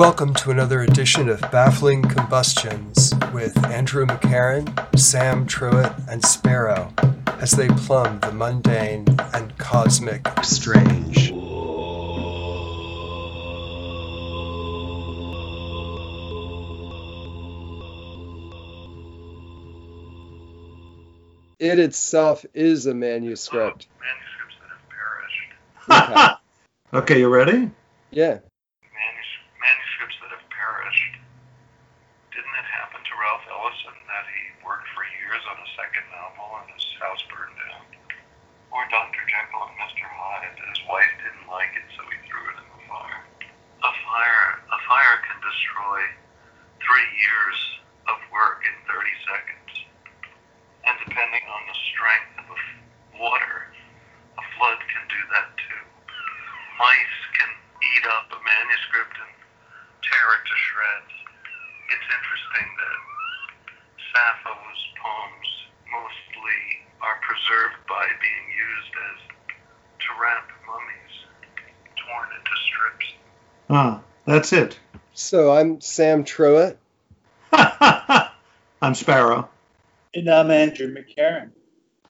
Welcome to another edition of Baffling Combustions with Andrew McCarran, Sam Truitt, and Sparrow as they plumb the mundane and cosmic strange. It itself is a manuscript. manuscripts that have perished. Okay. Okay, you ready? Yeah. Manus- manuscripts that have perished. Didn't it happen to Ralph Ellison that he worked for years on a second novel and his house burned down? Or Dr. Jekyll and Mr. Hyde, his wife didn't like it, so he threw it in the fire. A fire, a fire can destroy three years of work in 30 seconds. And depending on the strength of water, a flood can do that too. Mice can eat up a manuscript and tear it to shreds. It's interesting that Sappho's poems mostly are preserved by being used as to wrap mummies, torn into strips. Ah, that's it. So I'm Sam Truitt. I'm Sparrow. And I'm Andrew McCarran.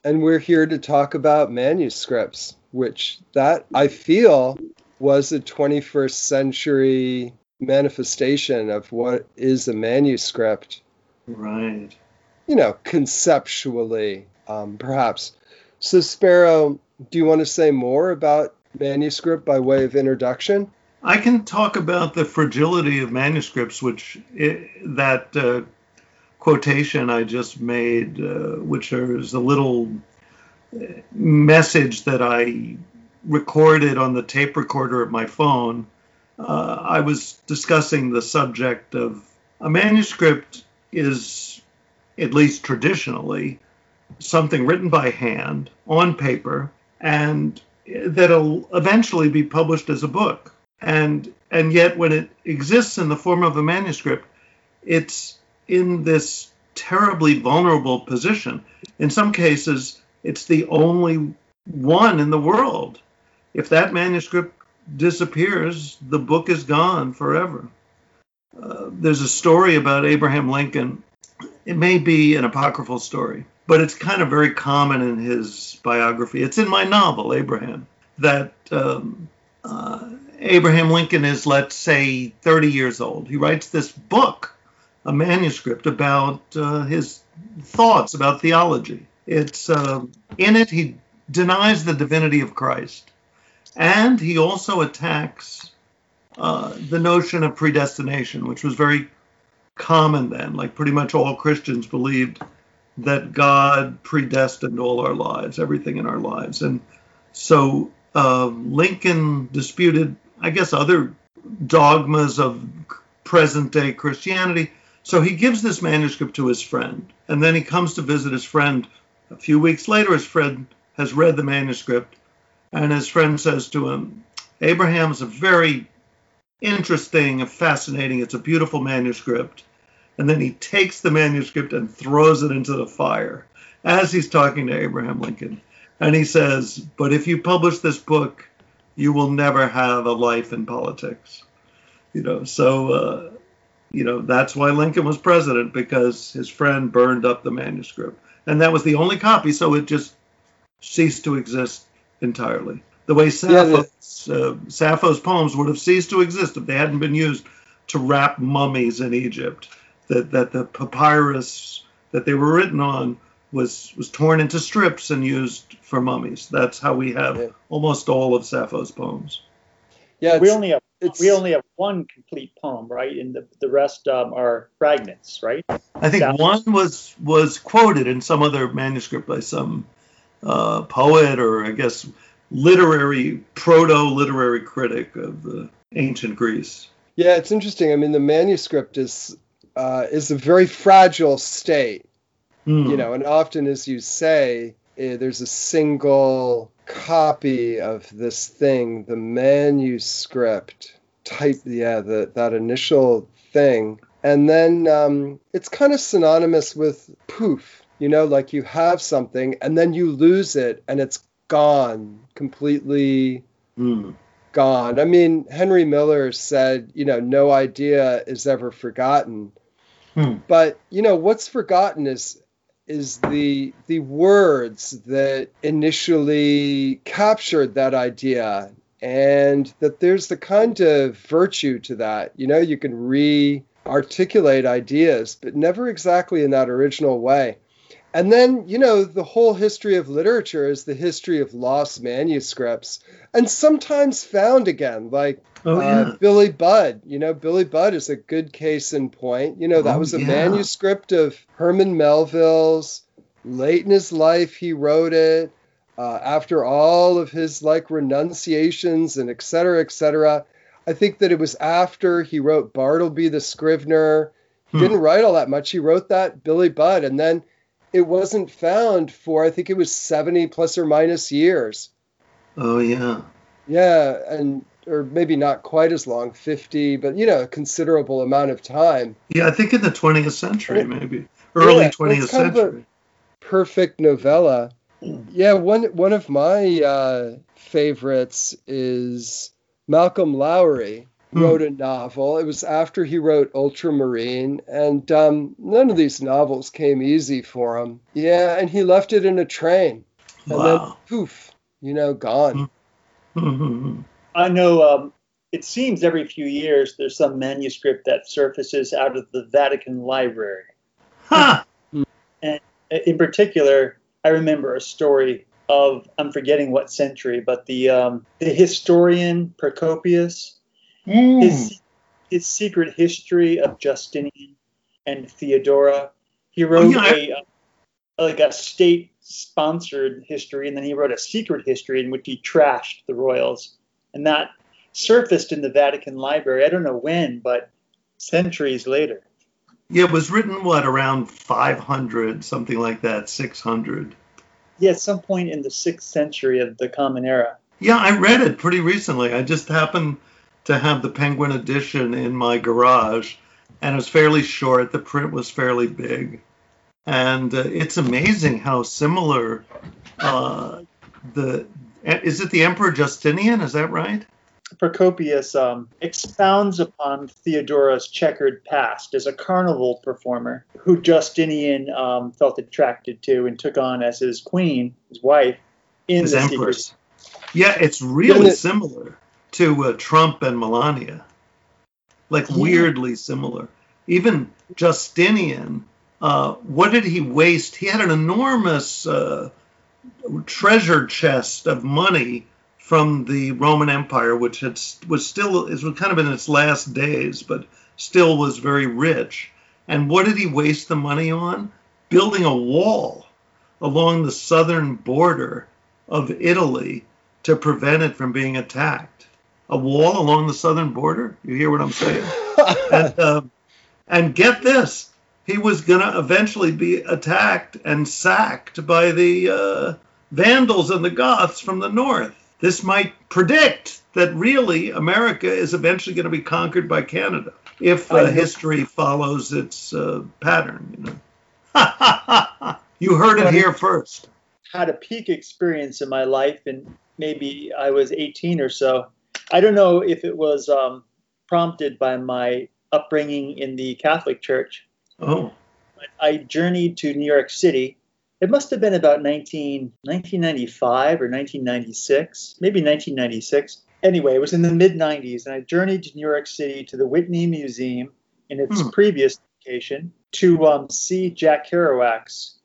and we're here to talk about manuscripts, which that I feel was a 21st century manifestation of what is a manuscript, Right. you know, conceptually, um, perhaps. So, Sparrow, do you want to say more about manuscript by way of introduction? I can talk about the fragility of manuscripts, which i that uh, quotation I just made, uh, which is a little uh, message that I recorded on the tape recorder of my phone. Uh, I was discussing the subject of a manuscript is, at least traditionally, something written by hand on paper and that'll eventually be published as a book and and yet when it exists in the form of a manuscript it's in this terribly vulnerable position. In some cases it's the only one in the world. If that manuscript disappears the book is gone forever. Uh, there's a story about abraham lincoln. It may be an apocryphal story but it's kind of very common in his biography. It's in my novel abraham that um, uh, Abraham Lincoln is, let's say, 30 years old. He writes this book, a manuscript about uh, his thoughts about theology. It's uh, in it he denies the divinity of Christ, and he also attacks uh, the notion of predestination, which was very common then. Like pretty much all Christians believed that God predestined all our lives, everything in our lives, and so uh, Lincoln disputed, I guess, other dogmas of present day Christianity. So he gives this manuscript to his friend, and then he comes to visit his friend. A few weeks later, his friend has read the manuscript, and his friend says to him, Abraham's a very interesting, and fascinating, it's a beautiful manuscript. And then he takes the manuscript and throws it into the fire as he's talking to Abraham Lincoln. And he says, But if you publish this book, you will never have a life in politics. You know, so, uh, you know, that's why Lincoln was president because his friend burned up the manuscript. And that was the only copy, so it just ceased to exist entirely. The way Sappho's, uh, Sappho's poems would have ceased to exist if they hadn't been used to wrap mummies in Egypt. That, that the papyrus that they were written on was was torn into strips and used for mummies. That's how we have Yeah. almost all of Sappho's poems. Yeah, we only have it's we only have one complete poem, right? And the, the rest um, are fragments, right? I think Sappho. one was was quoted in some other manuscript by some uh, poet or I guess literary proto literary critic of uh, ancient Greece. yeah, it's interesting. I mean, the manuscript is uh, is a very fragile state. Hmm. you know and often as you say eh, there's a single copy of this thing the manuscript type yeah the, that initial thing and then um, it's kind of synonymous with poof you know like you have something and then you lose it and it's gone completely Hmm. gone. I mean, Henry Miller said, you know, no idea is ever forgotten. Hmm. But, you know, what's forgotten is is the the words that initially captured that idea and that there's the kind of virtue to that. You know, you can re articulate ideas, but never exactly in that original way. And then, you know, the whole history of literature is the history of lost manuscripts and sometimes found again, like Oh uh. Billy Budd. You know, Billy Budd is a good case in point. You know, that Oh, was a yeah. manuscript of Herman Melville's. Late in his life, he wrote it. Uh, after all of his like renunciations and et cetera, et cetera. I think that it was after he wrote Bartleby the Scrivener. He Hmm. didn't write all that much. He wrote that Billy Budd, and then it wasn't found for I think it was 70 plus or minus years. Oh yeah. Yeah, and or maybe not quite as long, 50, but you know, a considerable amount of time. Yeah, I think in the 20th century, maybe early Yeah, 20th it's kind of a- century. Perfect novella. Yeah, one one of my uh, favorites is Malcolm Lowry. Wrote a novel. It was after he wrote Ultramarine, and um, none of these novels came easy for him. Yeah, and he left it in a train, and then poof, you know, gone. Mhm. I know um, it seems every few years there's some manuscript that surfaces out of the Vatican Library. Ha! And in particular, I remember a story of I'm forgetting what century, but the um, the historian Procopius, Hmm. his his secret history of Justinian and Theodora. He wrote yeah, I- a uh, like a state sponsored history, and then he wrote a secret history in which he trashed the royals, and that surfaced in the Vatican Library. I don't know when, but centuries later. Yeah, it was written what around 500, something like that, 600. Yeah, at some point in the sixth century of the Common Era. Yeah, I read it pretty recently. I just happened to have the Penguin edition in my garage, and it was fairly short. The print was fairly big, and uh, it's amazing how similar uh, the is it the Emperor Justinian? Is that right? Procopius um, expounds upon Theodora's checkered past as a carnival performer who Justinian um, felt attracted to and took on as his queen, his wife, in His the empress. secret. Yeah, it's really it- similar to uh, Trump and Melania. Like Yeah. weirdly similar. Even Justinian, uh, what did he waste? He had an enormous uh, treasure chest of money from the Roman Empire, which had was still it was kind of in its last days, but still was very rich. And what did he waste the money on? Building a wall along the southern border of Italy to prevent it from being attacked. A wall along the southern border. You hear what I'm saying? and um, and get this, he was going to eventually be attacked and sacked by the uh, Vandals and the Goths from the north. This might predict that really America is eventually going to be conquered by Canada if uh, history follows its uh, pattern. You know, you heard it here first. Had a peak experience in my life, and maybe I was 18 or so. I don't know if it was um, prompted by my upbringing in the Catholic Church. Oh, I journeyed to New York City. It must have been about 19, 1995 or 1996, maybe 1996. Anyway, it was in the mid 90s, and I journeyed to New York City to the Whitney Museum in its Hmm. previous location to um, see Jack Kerouac's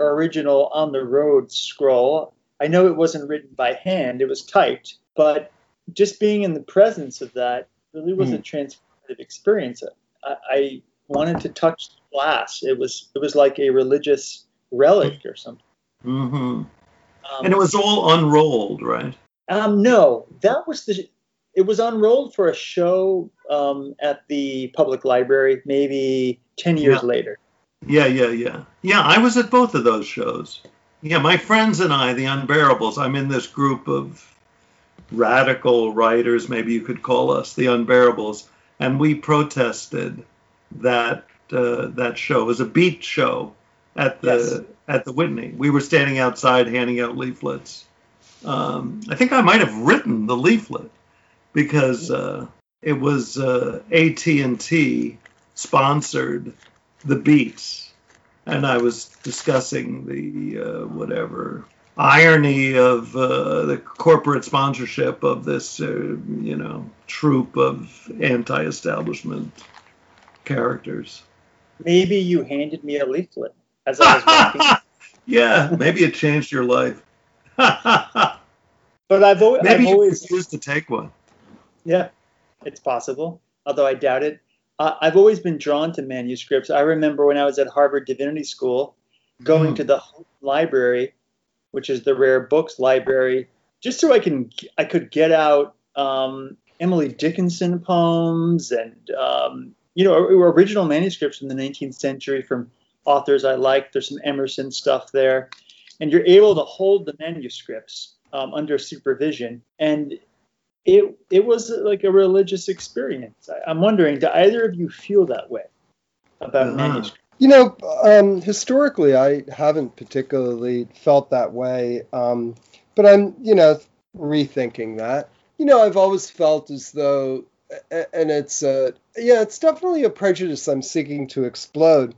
original On the Road scroll. I know it wasn't written by hand, it was typed, but just being in the presence of that really was a transformative experience. I, I wanted to touch the glass. It was it was like a religious relic or something. Mm-hmm. Um, and it was all unrolled, right? um, no, that was the. It was unrolled for a show um, at the public library, maybe ten years Yeah. later. Yeah, yeah, yeah. Yeah, I was at both of those shows. Yeah, my friends and I, the Unbearables, I'm in this group of radical writers, maybe you could call us the Unbearables, and we protested that uh, that show. It was a beat show at the Yes. at the Whitney. We were standing outside handing out leaflets. Um, I think I might have written the leaflet. because uh, it was uh, AT&T sponsored the Beats, and I was discussing the uh, whatever irony of uh, the corporate sponsorship of this, uh, you know, troop of anti-establishment characters. Maybe you handed me a leaflet as I was walking. yeah, maybe it changed your life. But I've, al- maybe I've always, used to take one. yeah, it's possible, although I doubt it. Uh, I've always been drawn to manuscripts. I remember when I was at Harvard Divinity School, going Hmm. to the library, which is the rare books library, just so I can I could get out um, Emily Dickinson poems and um, you know original manuscripts from the 19th century from authors I like. There's some Emerson stuff there, and you're able to hold the manuscripts um, under supervision and. It, it was like a religious experience. I, I'm wondering, do either of you feel that way about Uh-huh. manuscripts? You know, um, historically, I haven't particularly felt that way, um, but I'm, you know, rethinking that. You know, I've always felt as though, and it's, a, yeah, it's definitely a prejudice I'm seeking to explode.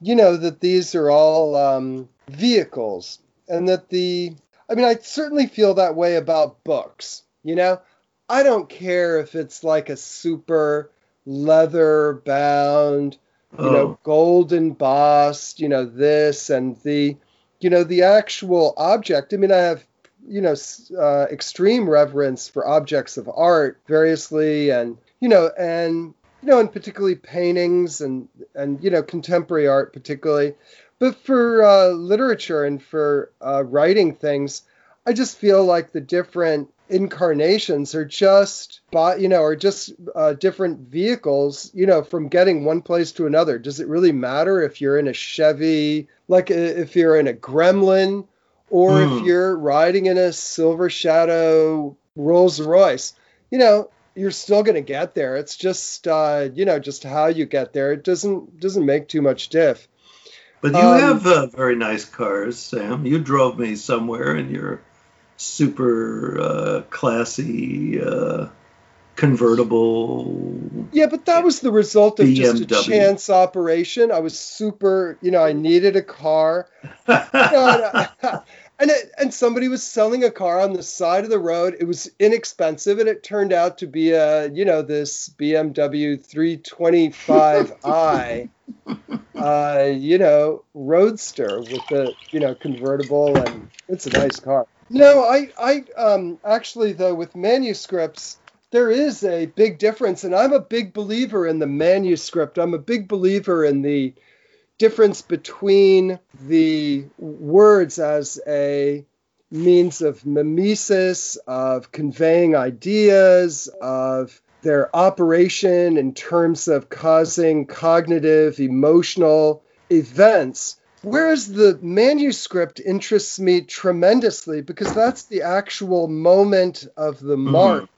You know, that these are all um, vehicles, and that the, I mean, I certainly feel that way about books. You know, I don't care if it's like a super leather bound you Oh, know, gold embossed, you know, this and the, you know, the actual object. I mean, I have, you know, uh, extreme reverence for objects of art variously and, you know, and, you know, and particularly paintings and, and, you know, contemporary art particularly. But for uh, literature and for uh, writing things, I just feel like the different incarnations are just you know are just uh, different vehicles you know from getting one place to another. Does it really matter if you're in a chevy like if you're in a gremlin or Hmm. if you're riding in a silver shadow rolls royce you know you're still going to get there. It's just uh, you know just how you get there. It doesn't doesn't make too much diff. But you um, have uh, very nice cars, Sam. You drove me somewhere in your super uh, classy uh, convertible. Yeah, but that was the result of just a chance operation. I was super, you know, I needed a car. And, and, it, and somebody was selling a car on the side of the road. It was inexpensive, and it turned out to be a, you know, this BMW 325i, uh, you know, roadster with the, you know, convertible, and it's a nice car. No, I, I, um, actually though with manuscripts, there is a big difference, and I'm a big believer in the manuscript. I'm a big believer in the difference between the words as a means of mimesis, of conveying ideas, of their operation in terms of causing cognitive, emotional events. Whereas the manuscript interests me tremendously because that's the actual moment of the mm-hmm. mark.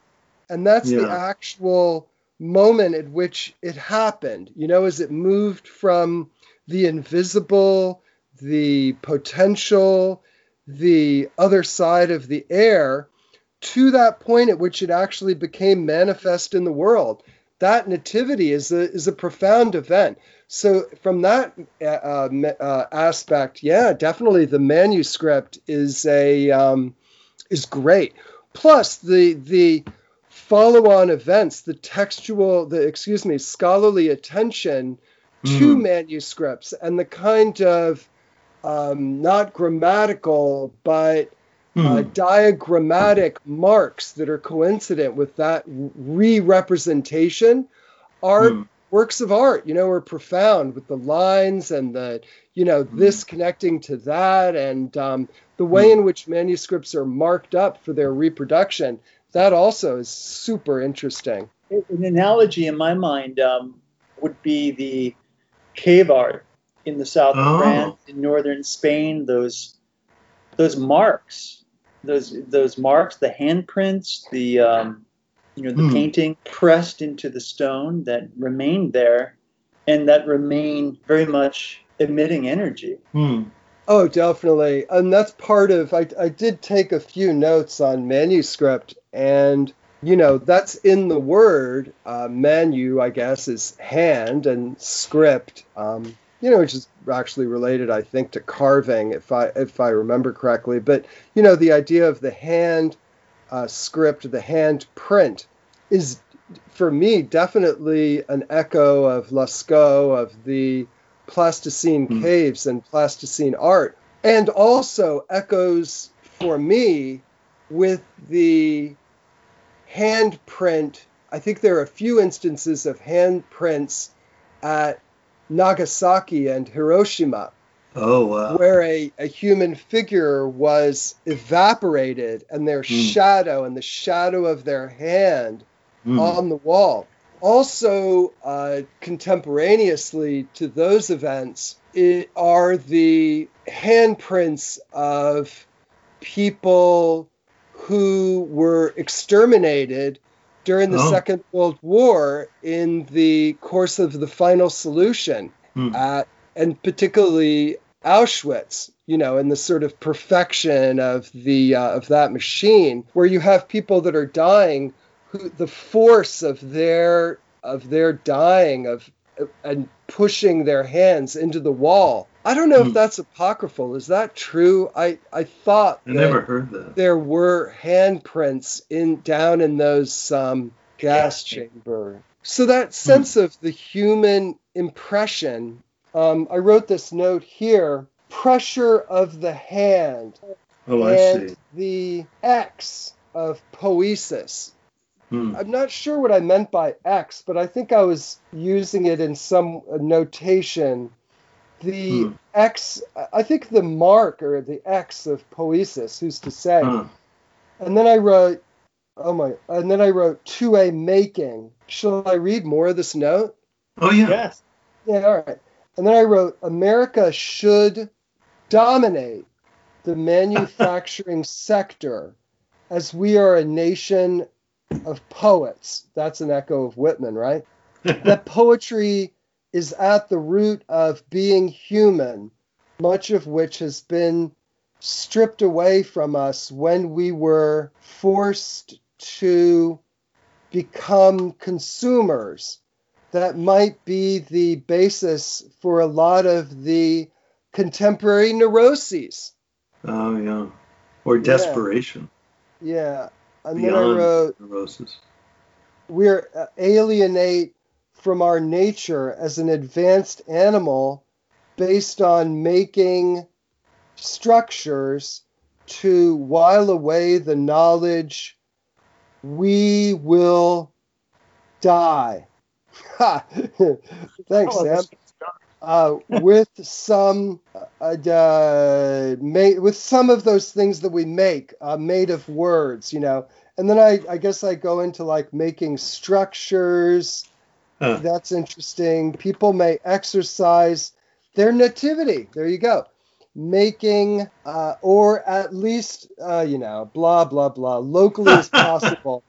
And that's the actual moment at which it happened. You know, as it moved from the invisible, the potential, the other side of the air to that point at which it actually became manifest in the world. That nativity is a is a profound event. So from that uh, uh, uh, aspect, yeah, definitely the manuscript is a um, is great. Plus the the follow-on events, the textual, the excuse me, scholarly attention to Mm. manuscripts and the kind of um, not grammatical but uh, Hmm. diagrammatic marks that are coincident with that re-representation are Hmm. Works of art you know are profound with the lines and the you know this connecting to that and um, the way in which manuscripts are marked up for their reproduction that also is super interesting An analogy in my mind um, would be the cave art in the south Oh. of France, in northern Spain. Those those marks, those those marks, the handprints, the um, you know the Hmm. painting pressed into the stone that remained there, and that remain very much emitting energy. Hmm. Oh, definitely. And that's part of, I, I did take a few notes on manuscript, and you know, that's in the word. Uh, manu, I guess, is hand and script. Um, you know, which is actually related, I think, to carving, if I if I remember correctly. But you know, the idea of the hand uh, script, the hand print, is for me definitely an echo of Lascaux, of the Pleistocene Hmm. caves and Pleistocene art, and also echoes for me with the handprint. I think there are a few instances of handprints at Nagasaki and Hiroshima Oh wow. where a, a human figure was evaporated and their Hmm. shadow and the shadow of their hand Hmm. on the wall. Also, uh, contemporaneously to those events, it are the handprints of people who were exterminated during the Oh. Second World War in the course of the final solution Hmm. at, and particularly Auschwitz, you know, and the sort of perfection of the uh, of that machine, where you have people that are dying, who the force of their of their dying of and pushing their hands into the wall. I don't know Hmm. if that's apocryphal. Is that true? I I thought I never heard that. there were handprints in down in those um, gas Gas chamber. So that sense of the human impression. Um, I wrote this note here: pressure of the hand Oh, I and see. the X of poesis. Hmm. I'm not sure what I meant by X, but I think I was using it in some notation. The Hmm. X, I think the mark or the X of poesis, who's to say? Huh. And then I wrote, oh my, and then I wrote to a making. Shall I read more of this note? Oh yeah. Yes. Yeah, all right. And then I wrote, America should dominate the manufacturing sector as we are a nation of poets. That's an echo of Whitman, right? that poetry is at the root of being human, much of which has been stripped away from us when we were forced to become consumers. That might be the basis for a lot of the contemporary neuroses. oh yeah. Or desperation. Yeah. And then I Beyond wrote, neurosis. we're uh, alienate from our nature as an advanced animal based on making structures to while away the knowledge we will die. Ha! Thanks, Oh, Sam. Uh, with some uh, uh, made with some of those things that we make uh, made of words, you know. And then I, I guess I go into like making structures. Huh. That's interesting. People may exercise their nativity. There you go. Making, uh, or at least, uh, you know, blah, blah, blah, locally as possible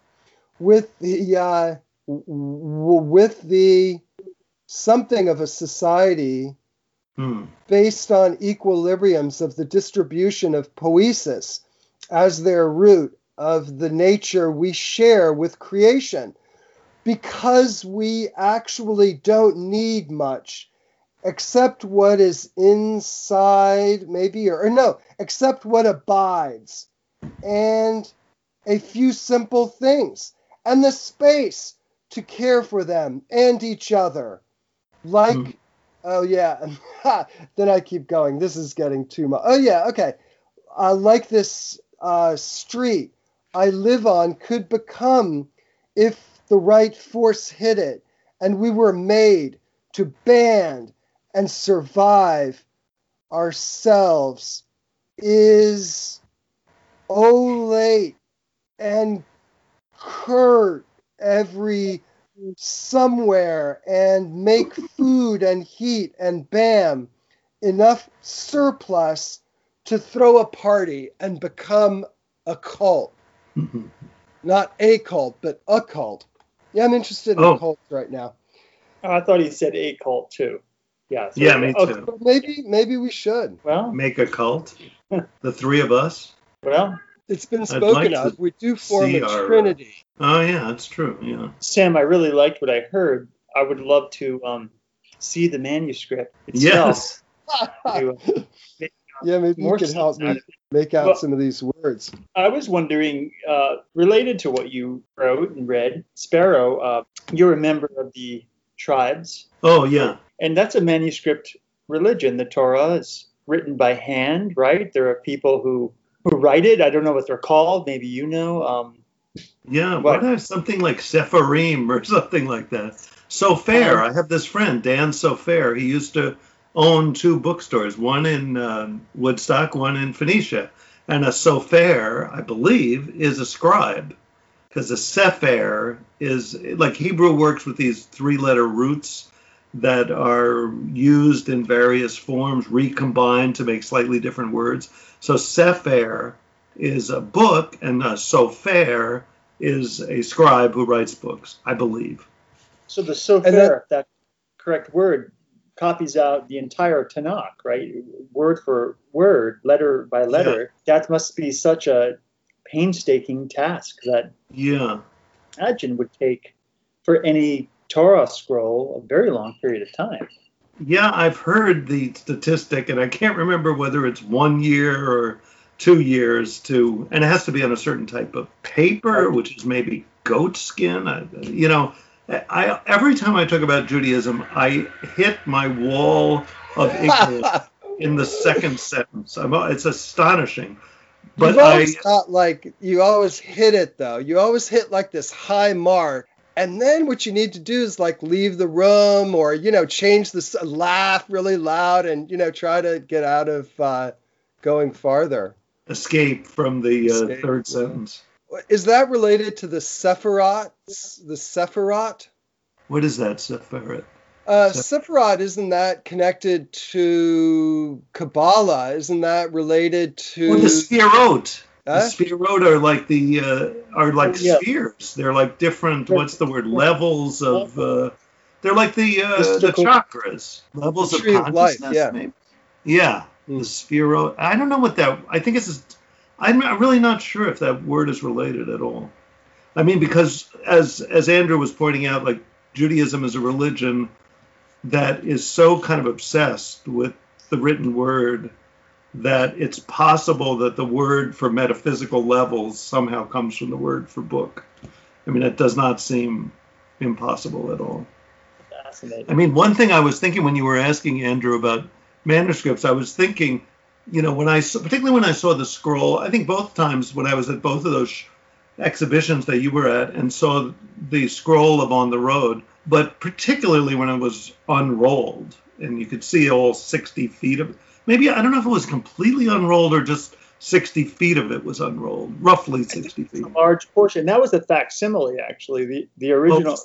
with the, uh, w- w- with the something of a society Hmm. based on equilibriums of the distribution of poesis as their root of the nature we share with creation. Because we actually don't need much except what is inside, maybe, or, or no, except what abides, and a few simple things, and the space to care for them and each other. Like Hmm. Oh yeah. then I keep going. This is getting too much. Oh yeah. Okay. Uh, like this uh, street I live on could become if the right force hit it, and we were made to band and survive ourselves. Is oh late and curt every somewhere and make food and heat and bam, enough surplus to throw a party and become a cult. Hmm. Not a cult, but a cult. Yeah, I'm interested in Oh. cults right now. Oh, I thought he said a cult too. Yeah. so- Yeah, me okay, too. Maybe maybe we should. Well, Make a cult. the three of us. well, It's been spoken like of. We do form a our, uh, trinity. Oh yeah, that's true. Yeah. Sam, I really liked what I heard. I would love to um, see the manuscript itself. Yes. uh, yeah, maybe you can help me make out Well- some of these words. I was wondering, uh, related to what you wrote and read, Sparrow, uh, you're a member of the tribes, Oh yeah. and that's a manuscript religion. The Torah is written by hand, right? There are people who who write it. I don't know what they're called. Maybe you know. Um, Yeah, What? something like Sepharim or something like that. Sofair. Um, I have this friend, Dan Sofair. He used to own two bookstores, one in um, Woodstock, one in Phoenicia. And a Sofair, I believe, is a scribe. Because a Sefer is like Hebrew works with these three letter roots that are used in various forms, recombined to make slightly different words. So Sefer is a book, and a Sofer is a scribe who writes books, I believe. so the Sofer, And that- that correct word, copies out the entire Tanakh, right? Word for word, letter by letter. That must be such a painstaking task that Yeah. I imagine would take for any Torah scroll a very long period of time. Yeah, I've heard the statistic, and I can't remember whether it's one year or two years to, and it has to be on a certain type of paper, which is maybe goat skin. I, you know, I every time I talk about Judaism, I hit my wall of ignorance in the second sentence. I'm, it's astonishing. But You've I, always got like you always hit it though. You always hit like this high mark, and then what you need to do is like leave the room or you know change the laugh really loud and you know try to get out of uh, going farther. escape from the uh, Escape, third sentence. Is that related to the Sephirot? The Sephirot? What is that, Sephiroth? Uh, Se- Sephirot isn't that connected to Kabbalah? Isn't that related to? The Sphirot. The Huh? Are like the uh, are like Yeah. spheres. They're like different. What's the word? Levels of. Uh, they're like the uh, the chakras. Levels The of tree of life, consciousness. yeah. Maybe. Yeah. Hmm. The Sphirot. I don't know what that. I think it's. I'm really not sure if that word is related at all. I mean, because as as Andrew was pointing out, like Judaism is a religion that is so kind of obsessed with the written word that it's possible that the word for metaphysical levels somehow comes from the word for book. I mean, it does not seem impossible at all. Fascinating. I mean, one thing I was thinking when you were asking Andrew about manuscripts, I was thinking, you know, when I particularly when I saw the scroll, I think both times when I was at both of those exhibitions that you were at and saw the scroll of On the Road, but particularly when it was unrolled and you could see all 60 feet of it. Maybe, I don't know if it was completely unrolled or just 60 feet of it was unrolled, roughly 60 feet. a large portion. That was the facsimile, actually. The the original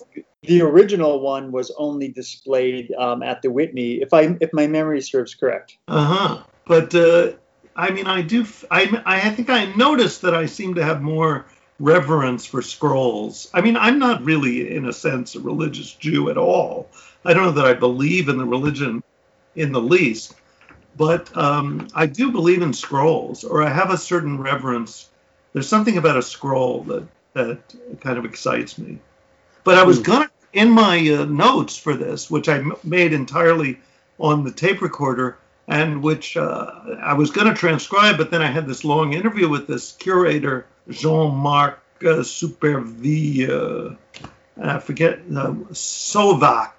the original one was only displayed um, at the Whitney, if I if my memory serves correct. Uh huh. But uh, I mean, I do. f- I I think I noticed that I seem to have more reverence for scrolls. I mean, I'm not really, in a sense, a religious Jew at all. I don't know that I believe in the religion in the least, but um, I do believe in scrolls, or I have a certain reverence. There's something about a scroll that that kind of excites me. But I was Hmm. gonna in my uh, notes for this, which I m- made entirely on the tape recorder, and which uh, I was going to transcribe, but then I had this long interview with this curator, Jean-Marc uh, Superville, I forget, uh, Sovac,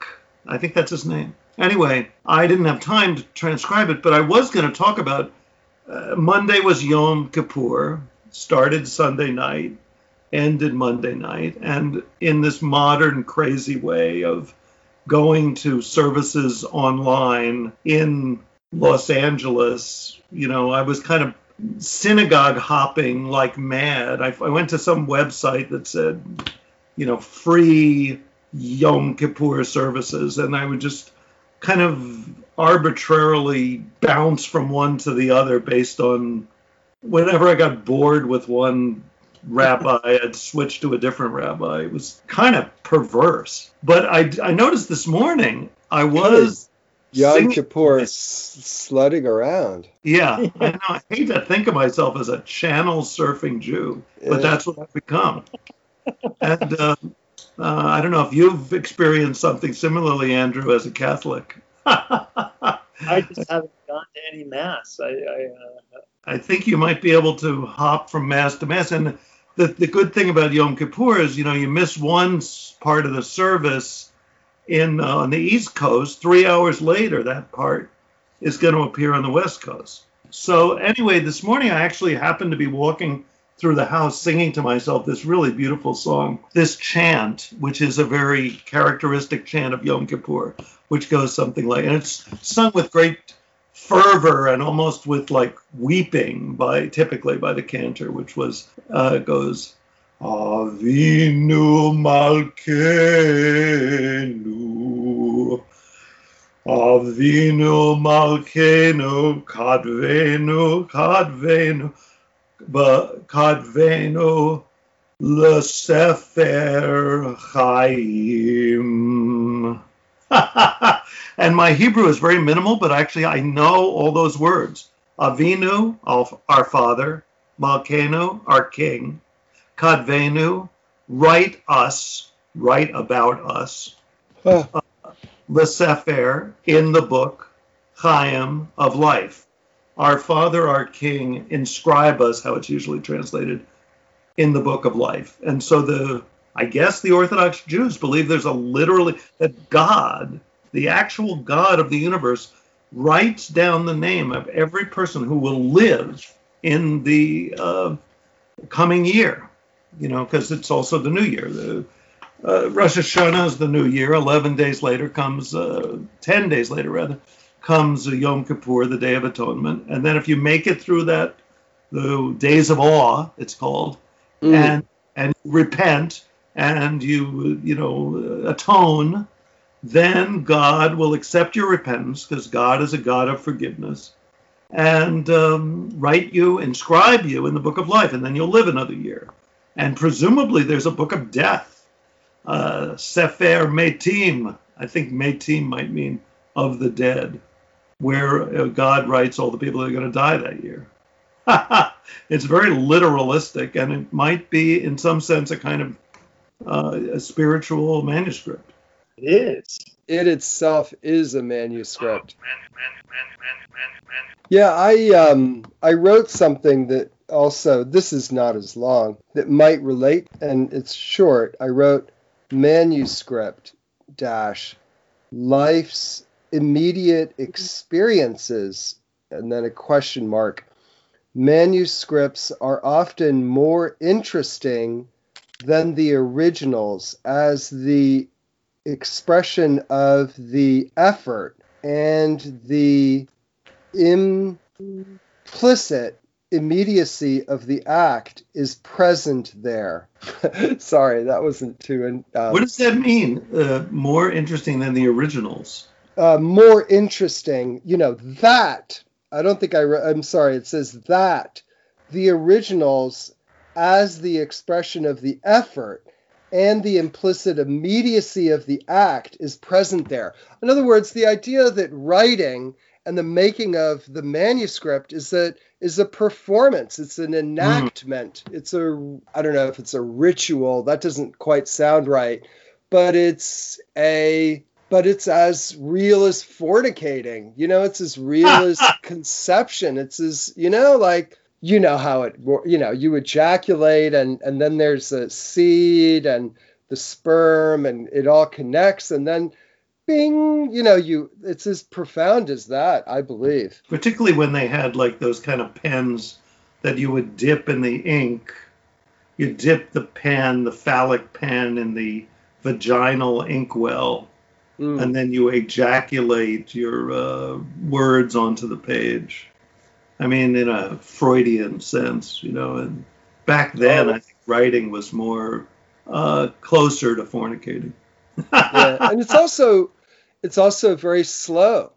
I think that's his name. Anyway, I didn't have time to transcribe it, but I was going to talk about uh, Monday was Yom Kippur, started Sunday night, ended Monday night, and in this modern crazy way of going to services online in Los Angeles, you know, I was kind of synagogue hopping like mad. I, I went to some website that said, you know, free Yom Kippur services, and I would just kind of arbitrarily bounce from one to the other based on whenever I got bored with one rabbi, I'd switch to a different rabbi. It was kind of perverse. But I, I noticed this morning I was Yom Kippur s- sledding around. Yeah, I know. I hate to think of myself as a channel surfing Jew, but Yeah. that's what I've become. And uh, uh, I don't know if you've experienced something similarly, Andrew, as a Catholic. I just haven't gone to any mass. I, I uh, I think you might be able to hop from mass to mass. And the, the good thing about Yom Kippur is, you know, you miss one part of the service in uh, on the East Coast. Three hours later, that part is going to appear on the West Coast. So anyway, this morning I actually happened to be walking through the house singing to myself this really beautiful song, this chant, which is a very characteristic chant of Yom Kippur, which goes something like, and it's sung with great fervor and almost with like weeping by typically by the cantor, which was uh, goes Avinu Malkenu Avinu Malkenu Kadvenu Kadvenu Kadvenu Lesefer Chaim and my Hebrew is very minimal, but actually I know all those words. Avinu, our our father, Malkenu, our king, Kadvenu, write us, write about us, Huh. Uh, Lesefer, in the book, Chaim, of life. Our father, our king, inscribe us, how it's usually translated, in the book of life. And so the I guess the Orthodox Jews believe there's a literally that God, the actual God of the universe, writes down the name of every person who will live in the uh, coming year. You know, because it's also the new year. The uh, Rosh Hashanah is the new year. Eleven days later comes, uh, ten days later rather, comes Yom Kippur, the Day of Atonement. And then if you make it through that, the days of awe, it's called, Mm. and and repent and you you know atone then god will accept your repentance because god is a god of forgiveness and um, write you inscribe you in the book of life and then you'll live another year and presumably there's a book of death uh, sefer metim i think metim might mean of the dead where uh, god writes all the people that are going to die that year it's very literalistic, and it might be, in some sense, a kind of uh, a spiritual manuscript. it is. It itself is a manuscript. Man, man, man, man, man, man. Yeah, I um I wrote something that also this is not as long that might relate and it's short. I wrote manuscript dash life's immediate experiences and then a question mark. Manuscripts are often more interesting than the originals as the expression of the effort and the implicit immediacy of the act is present there. Sorry, that wasn't too. Um, what does that mean? Uh, more interesting than the originals? Uh, more interesting, you know, that. I don't think I. Re- I'm sorry. It says that the originals as the expression of the effort and the implicit immediacy of the act is present there. In other words, the idea that writing and the making of the manuscript is that is a performance. It's an enactment. It's a I don't know if it's a ritual. That doesn't quite sound right, but it's a but it's as real as fornicating. You know, it's as real as conception. It's as you know, like you know how it you know you ejaculate and and then there's a seed and the sperm and it all connects and then bing you know you it's as profound as that i believe Particularly when they had like those kind of pens that you would dip in the ink. You dip the pen, the phallic pen, in the vaginal inkwell, Mm. and then you ejaculate your uh, words onto the page. I mean, in a Freudian sense, you know. And back then, Oh. I think writing was more uh, closer to fornicating. yeah. and it's also it's also very slow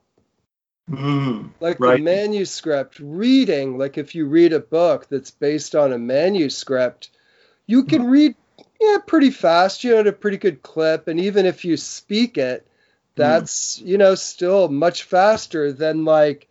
Mm, like the Right. manuscript reading like if you read a book that's based on a manuscript you can read yeah pretty fast you know at a pretty good clip and even if you speak it that's you know still much faster than like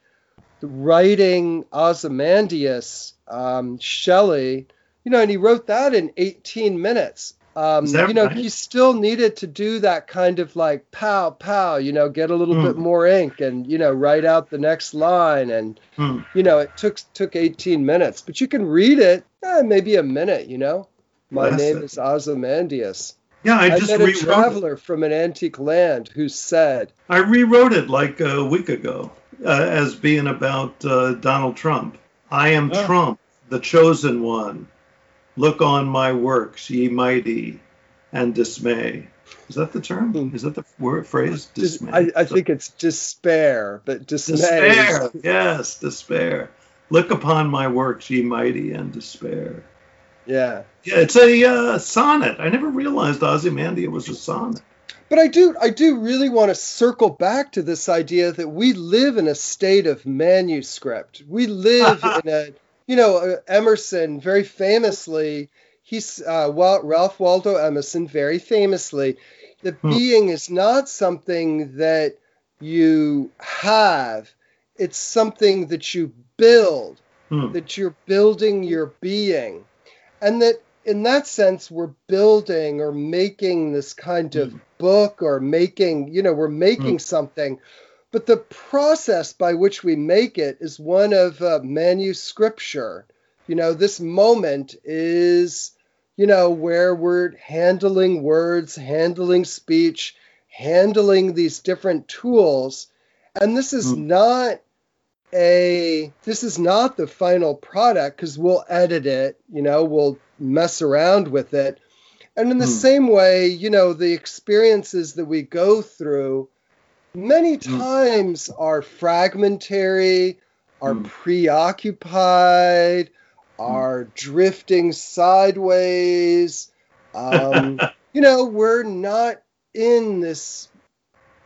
writing Ozymandias, um, Shelley, you know, and he wrote that in 18 minutes. Um, you know, right? he still needed to do that kind of like pow pow, you know, get a little Hmm. bit more ink and you know write out the next line, and Hmm. you know it took took 18 minutes, but you can read it eh, maybe a minute, you know. My Bless name it. is Ozymandias. Yeah, I I, just met a rewrote it. traveler from an antique land who said, I rewrote it like a week ago uh, as being about uh, Donald Trump. I am Oh. Trump, the chosen one. Look on my works, ye mighty, and dismay. Is that the term? Hmm. Is that the word phrase? Dis- Dismay. I, I think it's despair, but dismay. despair. Yes, despair. Look upon my works, ye mighty, and despair. Yeah. Yeah, it's a uh, sonnet. I never realized Ozymandias was a sonnet. But I do I do really want to circle back to this idea that we live in a state of manuscript. We live in a you know uh, Emerson very famously he's uh, well, Ralph Waldo Emerson very famously the Hmm. being is not something that you have it's something that you build Hmm. that you're building your being and that in that sense we're building or making this kind of book or making you know we're making something. But the process by which we make it is one of uh, manuscripture. You know this moment is you know where we're handling words handling speech handling these different tools. And this is Hmm. not a this is not the final product because we'll edit it you know we'll mess around with it and in the Hmm. same way you know the experiences that we go through many Hmm. times are fragmentary are Hmm. preoccupied are drifting sideways um, you know we're not in this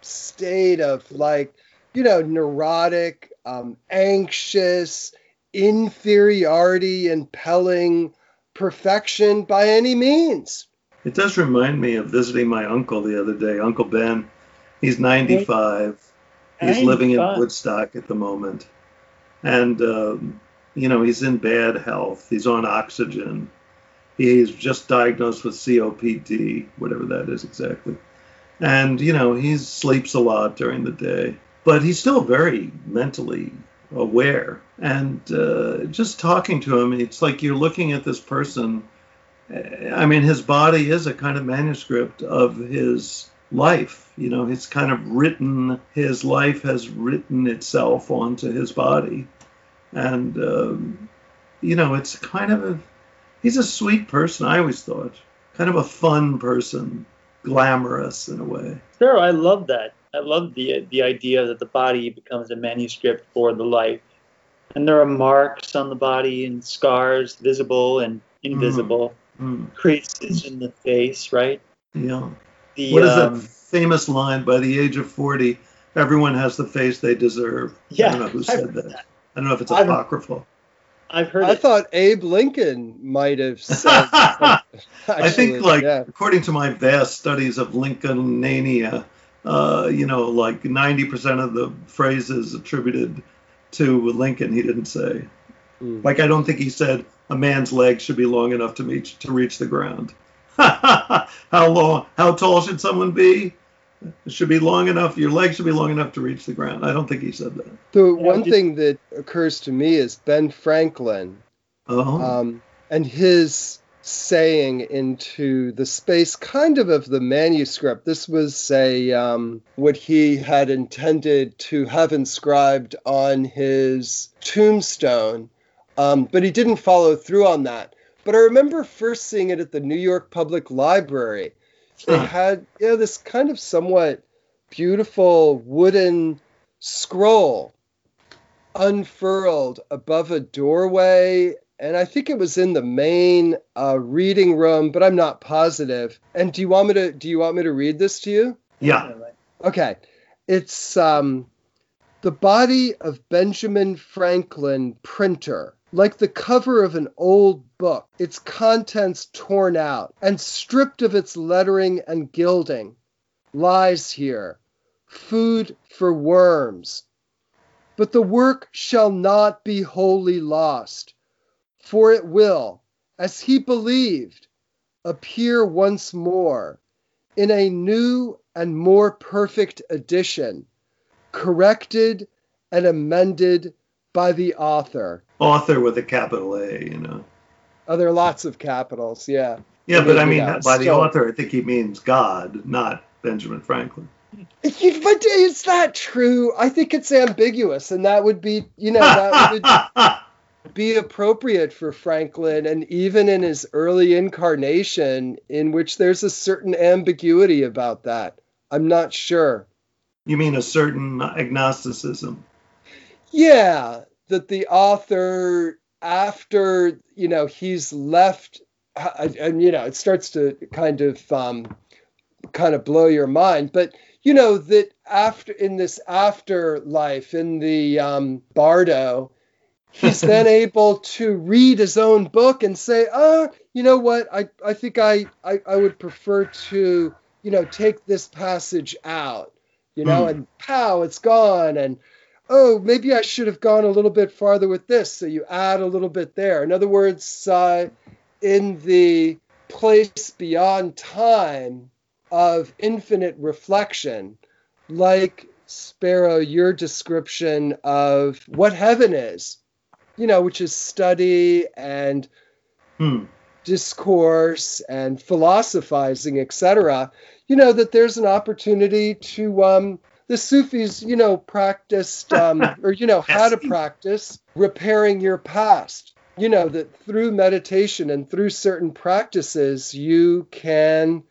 state of like you know neurotic um, anxious inferiority impelling perfection by any means It does remind me of visiting my uncle the other day, Uncle Ben. He's 95. He's living in Woodstock at the moment. And, um, you know, he's in bad health. He's on oxygen. He's just diagnosed with COPD, whatever that is exactly. And, you know, he sleeps a lot during the day, but he's still very mentally aware. And uh, just talking to him, it's like you're looking at this person. I mean, his body is a kind of manuscript of his life. You know, it's kind of written, his life has written itself onto his body. And, um, you know, it's kind of a, he's a sweet person, I always thought. Kind of a fun person, glamorous in a way. Sure, I love that. I love the the idea that the body becomes a manuscript for the life, and there are marks on the body and scars, visible and invisible, Mm, creases in the face, right? yeah. The What is um, that famous line? By the age of 40, everyone has the face they deserve. Yeah, I don't know who said heard that. I don't know if it's I've- apocryphal. I've heard i it. thought abe lincoln might have said I think, like, yeah. according to my vast studies of Lincolnania, uh, you know, like 90% of the phrases attributed to Lincoln, he didn't say. Mm. Like, I don't think he said a man's leg should be long enough to reach to reach the ground. how long? How tall should someone be? It should be long enough. Your leg should be long enough to reach the ground. I don't think he said that. The Yeah, one just- thing that occurs to me is Ben Franklin Oh, um, and his saying into the space kind of of the manuscript. This was a um, what he had intended to have inscribed on his tombstone, um, but he didn't follow through on that. But I remember first seeing it at the New York Public Library. They had you know this kind of somewhat beautiful wooden scroll unfurled above a doorway and i think it was in the main uh, reading room but i'm not positive. and do you want me to do you want me to read this to you yeah. okay it's um the body of benjamin franklin printer like the cover of an old book its contents torn out and stripped of its lettering and gilding lies here food for worms. But the work shall not be wholly lost, for it will, as he believed, appear once more in a new and more perfect edition, corrected and amended by the author. Author with a capital A, you know. Oh, there are lots of capitals, yeah. Yeah, but I mean, Yeah, by the still- author, I think he means God, not Benjamin Franklin. But is that true? I think it's ambiguous, and that would be, you know, that would be appropriate for Franklin, and even in his early incarnation, in which there's a certain ambiguity about that. I'm not sure. you mean a certain agnosticism? Yeah, that the author, after you know he's left, and and, you know it starts to kind of um, kind of blow your mind, but you know that after in this afterlife in the um, Bardo, he's then able to read his own book and say, "Ah, you know what? I I think I I, I would prefer to you know take this passage out." You know, Hmm. and pow, it's gone, and oh, maybe I should have gone a little bit farther with this. So you add a little bit there. In other words, uh, in the place beyond time of infinite reflection, like Sparrow, your description of what heaven is, you know, which is study and Hmm. discourse and philosophizing, etc., you know, that there's an opportunity to, um, the Sufis, you know, practiced, um, or, you know, how to practice repairing your past. You know, that through meditation and through certain practices, you can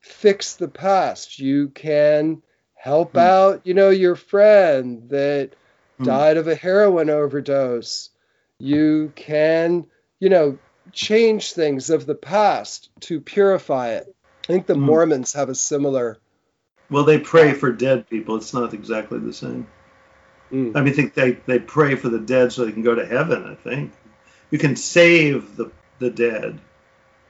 fix the past. You can help Hmm. out, you know, your friend that Hmm. died of a heroin overdose. You can, you know, change things of the past to purify it. I think the Hmm. Mormons have a similar. Well, they pray for dead people. It's not exactly the same. Mm. I mean, think they, they pray for the dead so they can go to heaven. I think you can save the the dead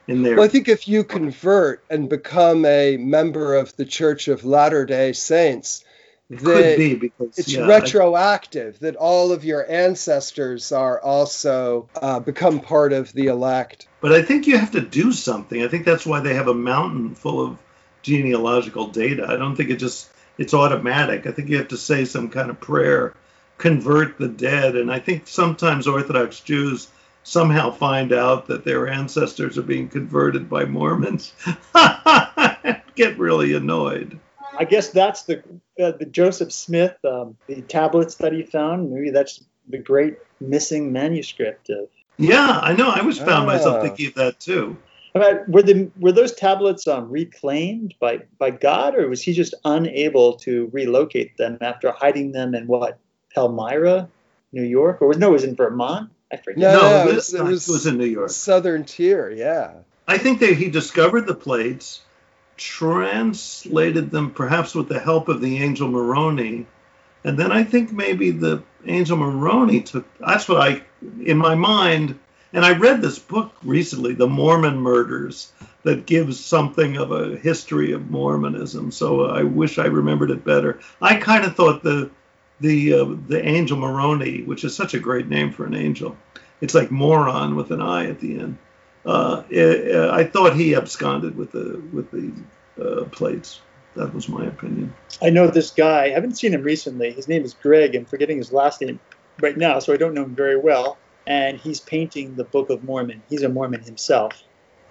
in there. Well, I think if you convert and become a member of the Church of Latter day Saints, it could be because it's yeah, I- retroactive, that all of your ancestors are also uh, become part of the elect. But I think you have to do something. I think that's why they have a mountain full of genealogical data. I don't think it just it's automatic. I think you have to say some kind of prayer, convert the dead, and I think sometimes Orthodox Jews somehow find out that their ancestors are being converted by Mormons. Get really annoyed. I guess that's the uh, the Joseph Smith um, the tablets that he found. Maybe that's the great missing manuscript of. Yeah, I know. I was found myself Ah. thinking of that too. But were the were those tablets um, reclaimed by by God, or was he just unable to relocate them after hiding them in what Palmyra, New York, or was no, it was in Vermont? I forget. No, No, no, it this was- it was- was in New York. Southern tier, yeah. I think that he discovered the plates, translated them perhaps with the help of the angel Moroni, and then I think maybe the angel Moroni took. That's what I, in my mind, and I read this book recently, The Mormon Murders, that gives something of a history of Mormonism. So I wish I remembered it better. I kind of thought the the uh, the angel Moroni, which is such a great name for an angel, it's like moron with an I at the end uh, uh, I thought he absconded with the with the uh, plates. That was my opinion. I know this guy. I haven't seen him recently. His name is Greg. I'm forgetting his last name right now, so I don't know him very well. And he's painting the Book of Mormon. He's a Mormon himself.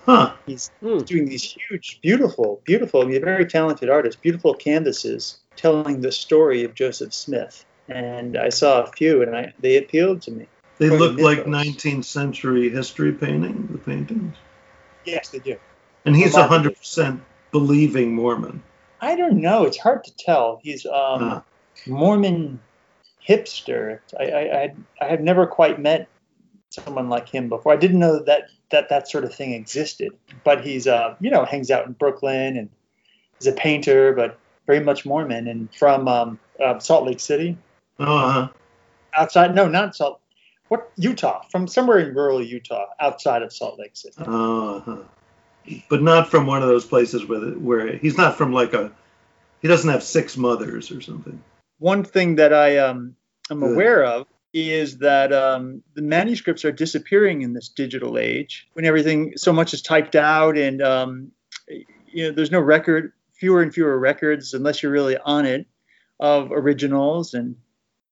Huh? He's Hmm. doing these huge, beautiful, beautiful. He's a very talented artist. Beautiful canvases telling the story of Joseph Smith. And I saw a few, and I, they appealed to me. They a look like 19th century history painting, the paintings. Yes, they do. And he's Remarkably. 100% believing Mormon. I don't know. It's hard to tell. He's um, Ah. Mormon hipster. I, I, I, I have never quite met someone like him before. I didn't know that that, that sort of thing existed. But he's, uh, you know, hangs out in Brooklyn and is a painter, but very much Mormon and from um, uh, Salt Lake City. Oh, uh-huh. Outside, no, not Salt. What Utah? From somewhere in rural Utah, outside of Salt Lake City. Uh-huh. But not from one of those places where, where he's not from like a he doesn't have six mothers or something. One thing that I um, am Good. aware of is that um, the manuscripts are disappearing in this digital age when everything so much is typed out and um, you know there's no record fewer and fewer records unless you're really on it of originals and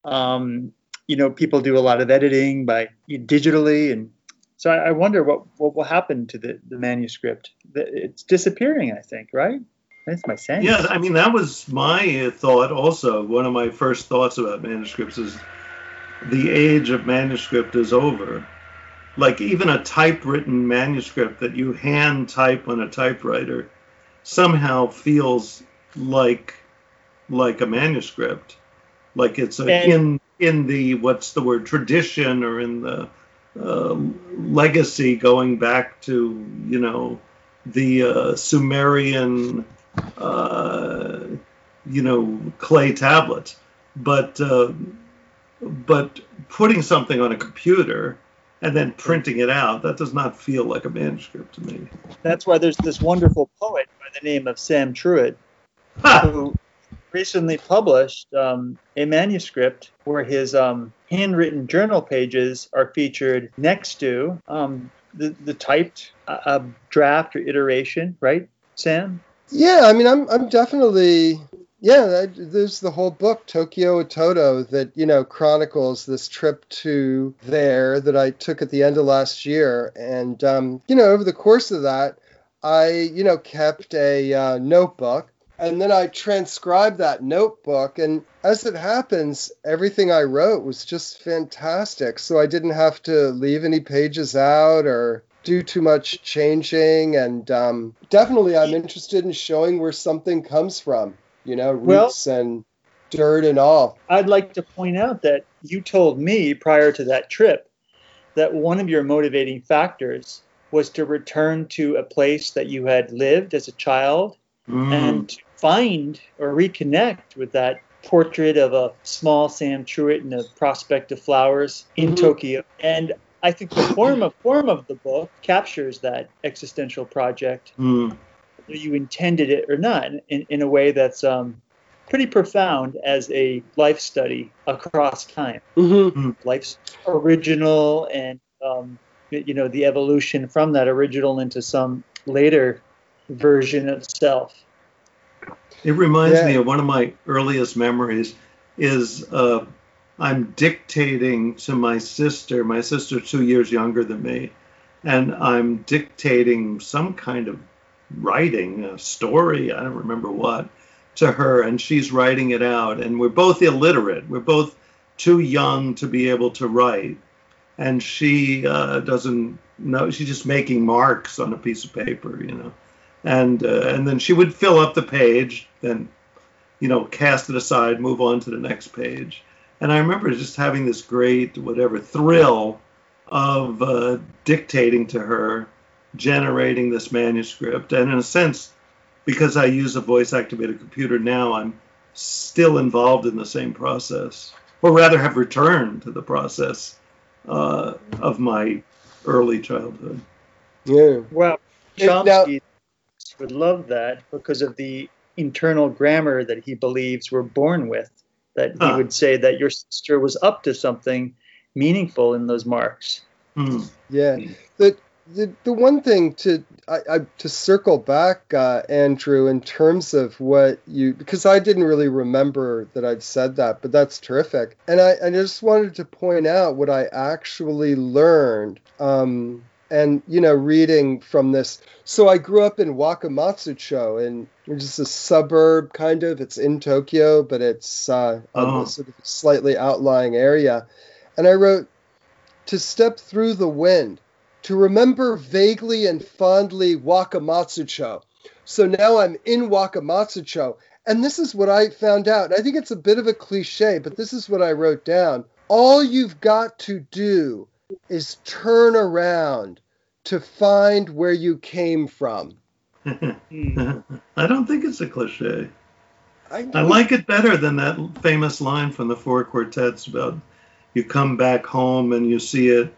um, you know people do a lot of editing by digitally and so I, I wonder what, what will happen to the, the manuscript it's disappearing i think right that's my sense Yeah, I mean that was my thought. Also, one of my first thoughts about manuscripts is the age of manuscript is over. Like even a typewritten manuscript that you hand type on a typewriter somehow feels like like a manuscript, like it's a, And- in in the what's the word tradition or in the uh, legacy going back to you know the uh, Sumerian uh, you know clay tablets, but uh, but putting something on a computer and then printing it out that does not feel like a manuscript to me. That's why there's this wonderful poet by the name of Sam Truitt who recently published um, a manuscript where his um, handwritten journal pages are featured next to um, the, the typed uh, uh, draft or iteration, right, Sam? Yeah, I mean, I'm I'm definitely yeah. There's the whole book Tokyo Toto that you know chronicles this trip to there that I took at the end of last year, and um, you know over the course of that, I you know kept a uh, notebook, and then I transcribed that notebook, and as it happens, everything I wrote was just fantastic. So I didn't have to leave any pages out or do too much changing and um, definitely i'm interested in showing where something comes from you know Well- roots and dirt and all I'd like to point out that you told me prior to that trip that one of your motivating factors was to return to a place that you had lived as a child Mm. and to find or reconnect with that portrait of a small Sam Truitt in a prospect of flowers in Mhm. Tokyo. And I think the form of form of the book captures that existential project, Mm. whether you intended it or not, in, in a way that's um, pretty profound as a life study across time. mm-hmm. Life's original and um, you know the evolution from that original into some later version of self. It reminds Yeah. me of one of my earliest memories is uh, I'm dictating to my sister. My sister's two years younger than me, and I'm dictating some kind of writing, a story, I don't remember what, to her, and she's writing it out. And we're both illiterate. We're both too young to be able to write. And she uh, doesn't know, she's just making marks on a piece of paper, you know and uh, and then she would fill up the page, then you know cast it aside, move on to the next page. And I remember just having this great whatever thrill of uh, dictating to her, generating this manuscript, and in a sense, because I use a voice activated computer now, I'm still involved in the same process, or rather have returned to the process uh, of my early childhood. yeah Well, Now- Chomsky would love that because of the internal grammar that he believes we're born with. That he Huh. would say that your sister was up to something meaningful in those marks. Hmm. yeah the the, the one thing to I, I to circle back uh, andrew in terms of what you because i didn't really remember that i'd said that but that's terrific and i, I just wanted to point out what i actually learned um, and you know reading from this. So i grew up in wakamatsucho and which is a suburb kind of. It's in tokyo but it's uh, Oh. a sort of slightly outlying area. And i wrote to step through the wind to remember vaguely and fondly wakamatsucho. So now i'm in wakamatsucho and this is what i found out. I think it's a bit of a cliche but this is what i wrote down. All you've got to do is turn around to find where you came from. I don't think it's a cliche. I, I like it better than that famous line from the Four Quartets about you come back home and you see it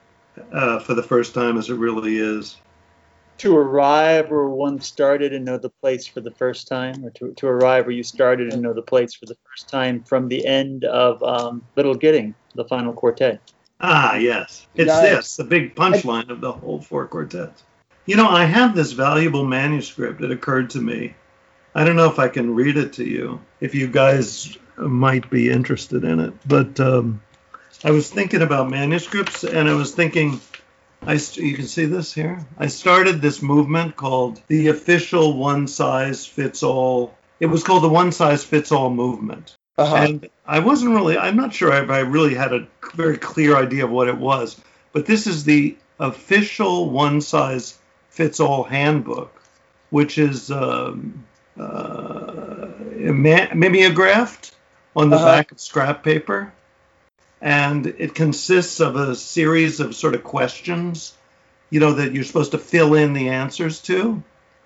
uh, for the first time as it really is. to arrive where one started and know the place for the first time, or to, to arrive where you started and know the place for the first time from the end of um, Little Gidding, the final quartet. Ah, yes. It's this, the big punchline of the whole four quartets. You know, I have this valuable manuscript. It occurred to me. I don't know if I can read it to you, if you guys might be interested in it. But um, I was thinking about manuscripts, and I was thinking, I st- you can see this here. I started this movement called the official one size fits all. It was called the one size fits all movement. Uh-huh. And I wasn't really, I'm not sure if I really had a very clear idea of what it was, but this is the official one size fits all handbook, which is um, uh, mimeographed on the Uh-huh. back of scrap paper. And it consists of a series of sort of questions, you know, that you're supposed to fill in the answers to.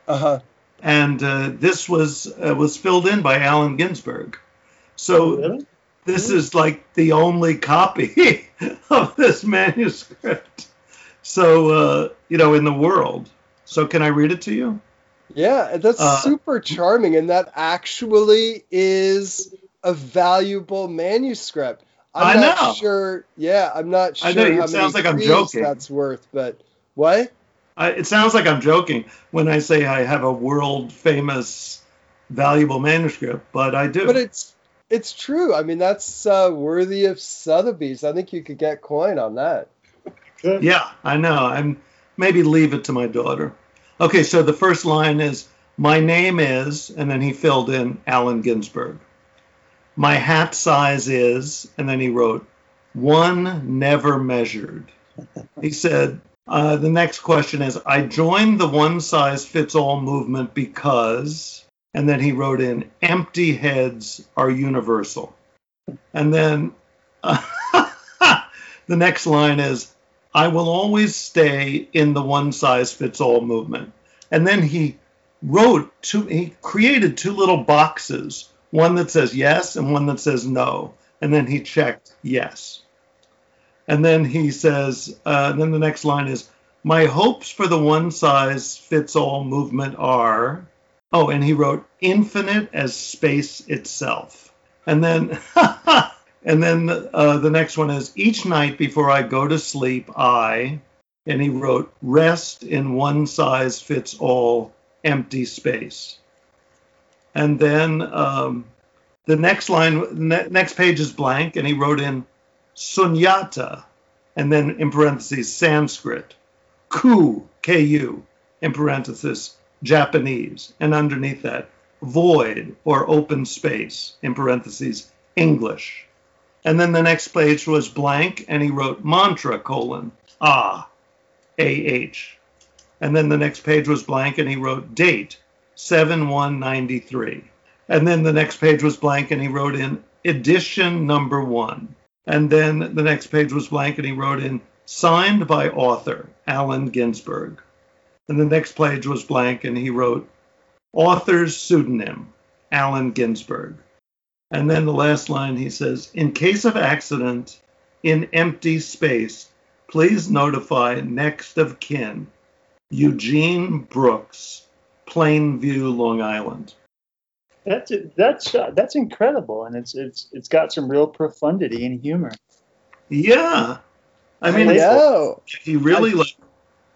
Uh-huh. And uh, this was uh, was filled in by Allen Ginsberg. So Really? this is like the only copy of this manuscript. So, uh, you know, in the world. So, can I read it to you? Yeah, that's Uh, super charming, and that actually is a valuable manuscript. I'm I not know. sure. Yeah, I'm not sure I know, it how sounds many like I'm joking. that's worth, but what? I, it sounds like I'm joking when I say I have a world famous, valuable manuscript, but I do. But it's it's true. I mean, that's uh, worthy of Sotheby's. I think you could get coin on that. Yeah, I know. I'm maybe leave it to my daughter. Okay, so the first line is my name is, and then he filled in Allen Ginsberg. My hat size is, and then he wrote one never measured. He said, uh, the next question is I joined the one size fits all movement because, and then he wrote in empty heads are universal. And then the next line is I will always stay in the one size fits all movement. And then he wrote two, he created two little boxes, one that says yes and one that says no. And then he checked yes. And then he says, uh, then the next line is, my hopes for the one size fits all movement are, oh, and he wrote infinite as space itself. And then, and then uh, the next one is each night before I go to sleep, I, and he wrote rest in one size fits all empty space. And then um, the next line, ne- next page is blank, and he wrote in sunyata, and then in parentheses Sanskrit, ku, ku, in parentheses Japanese, and underneath that void or open space, in parentheses English. And then the next page was blank, and he wrote mantra colon ah, ah. And then the next page was blank, and he wrote date 7193. And then the next page was blank, and he wrote in edition number one. And then the next page was blank, and he wrote in signed by author Allen Ginsberg. And the next page was blank, and he wrote author's pseudonym Allen Ginsberg. And then the last line he says, in case of accident in empty space, please notify next of kin, Eugene Brooks, Plainview, Long Island. That's that's uh, that's incredible, and it's it's it's got some real profundity and humor. Yeah. I mean, I know. he really like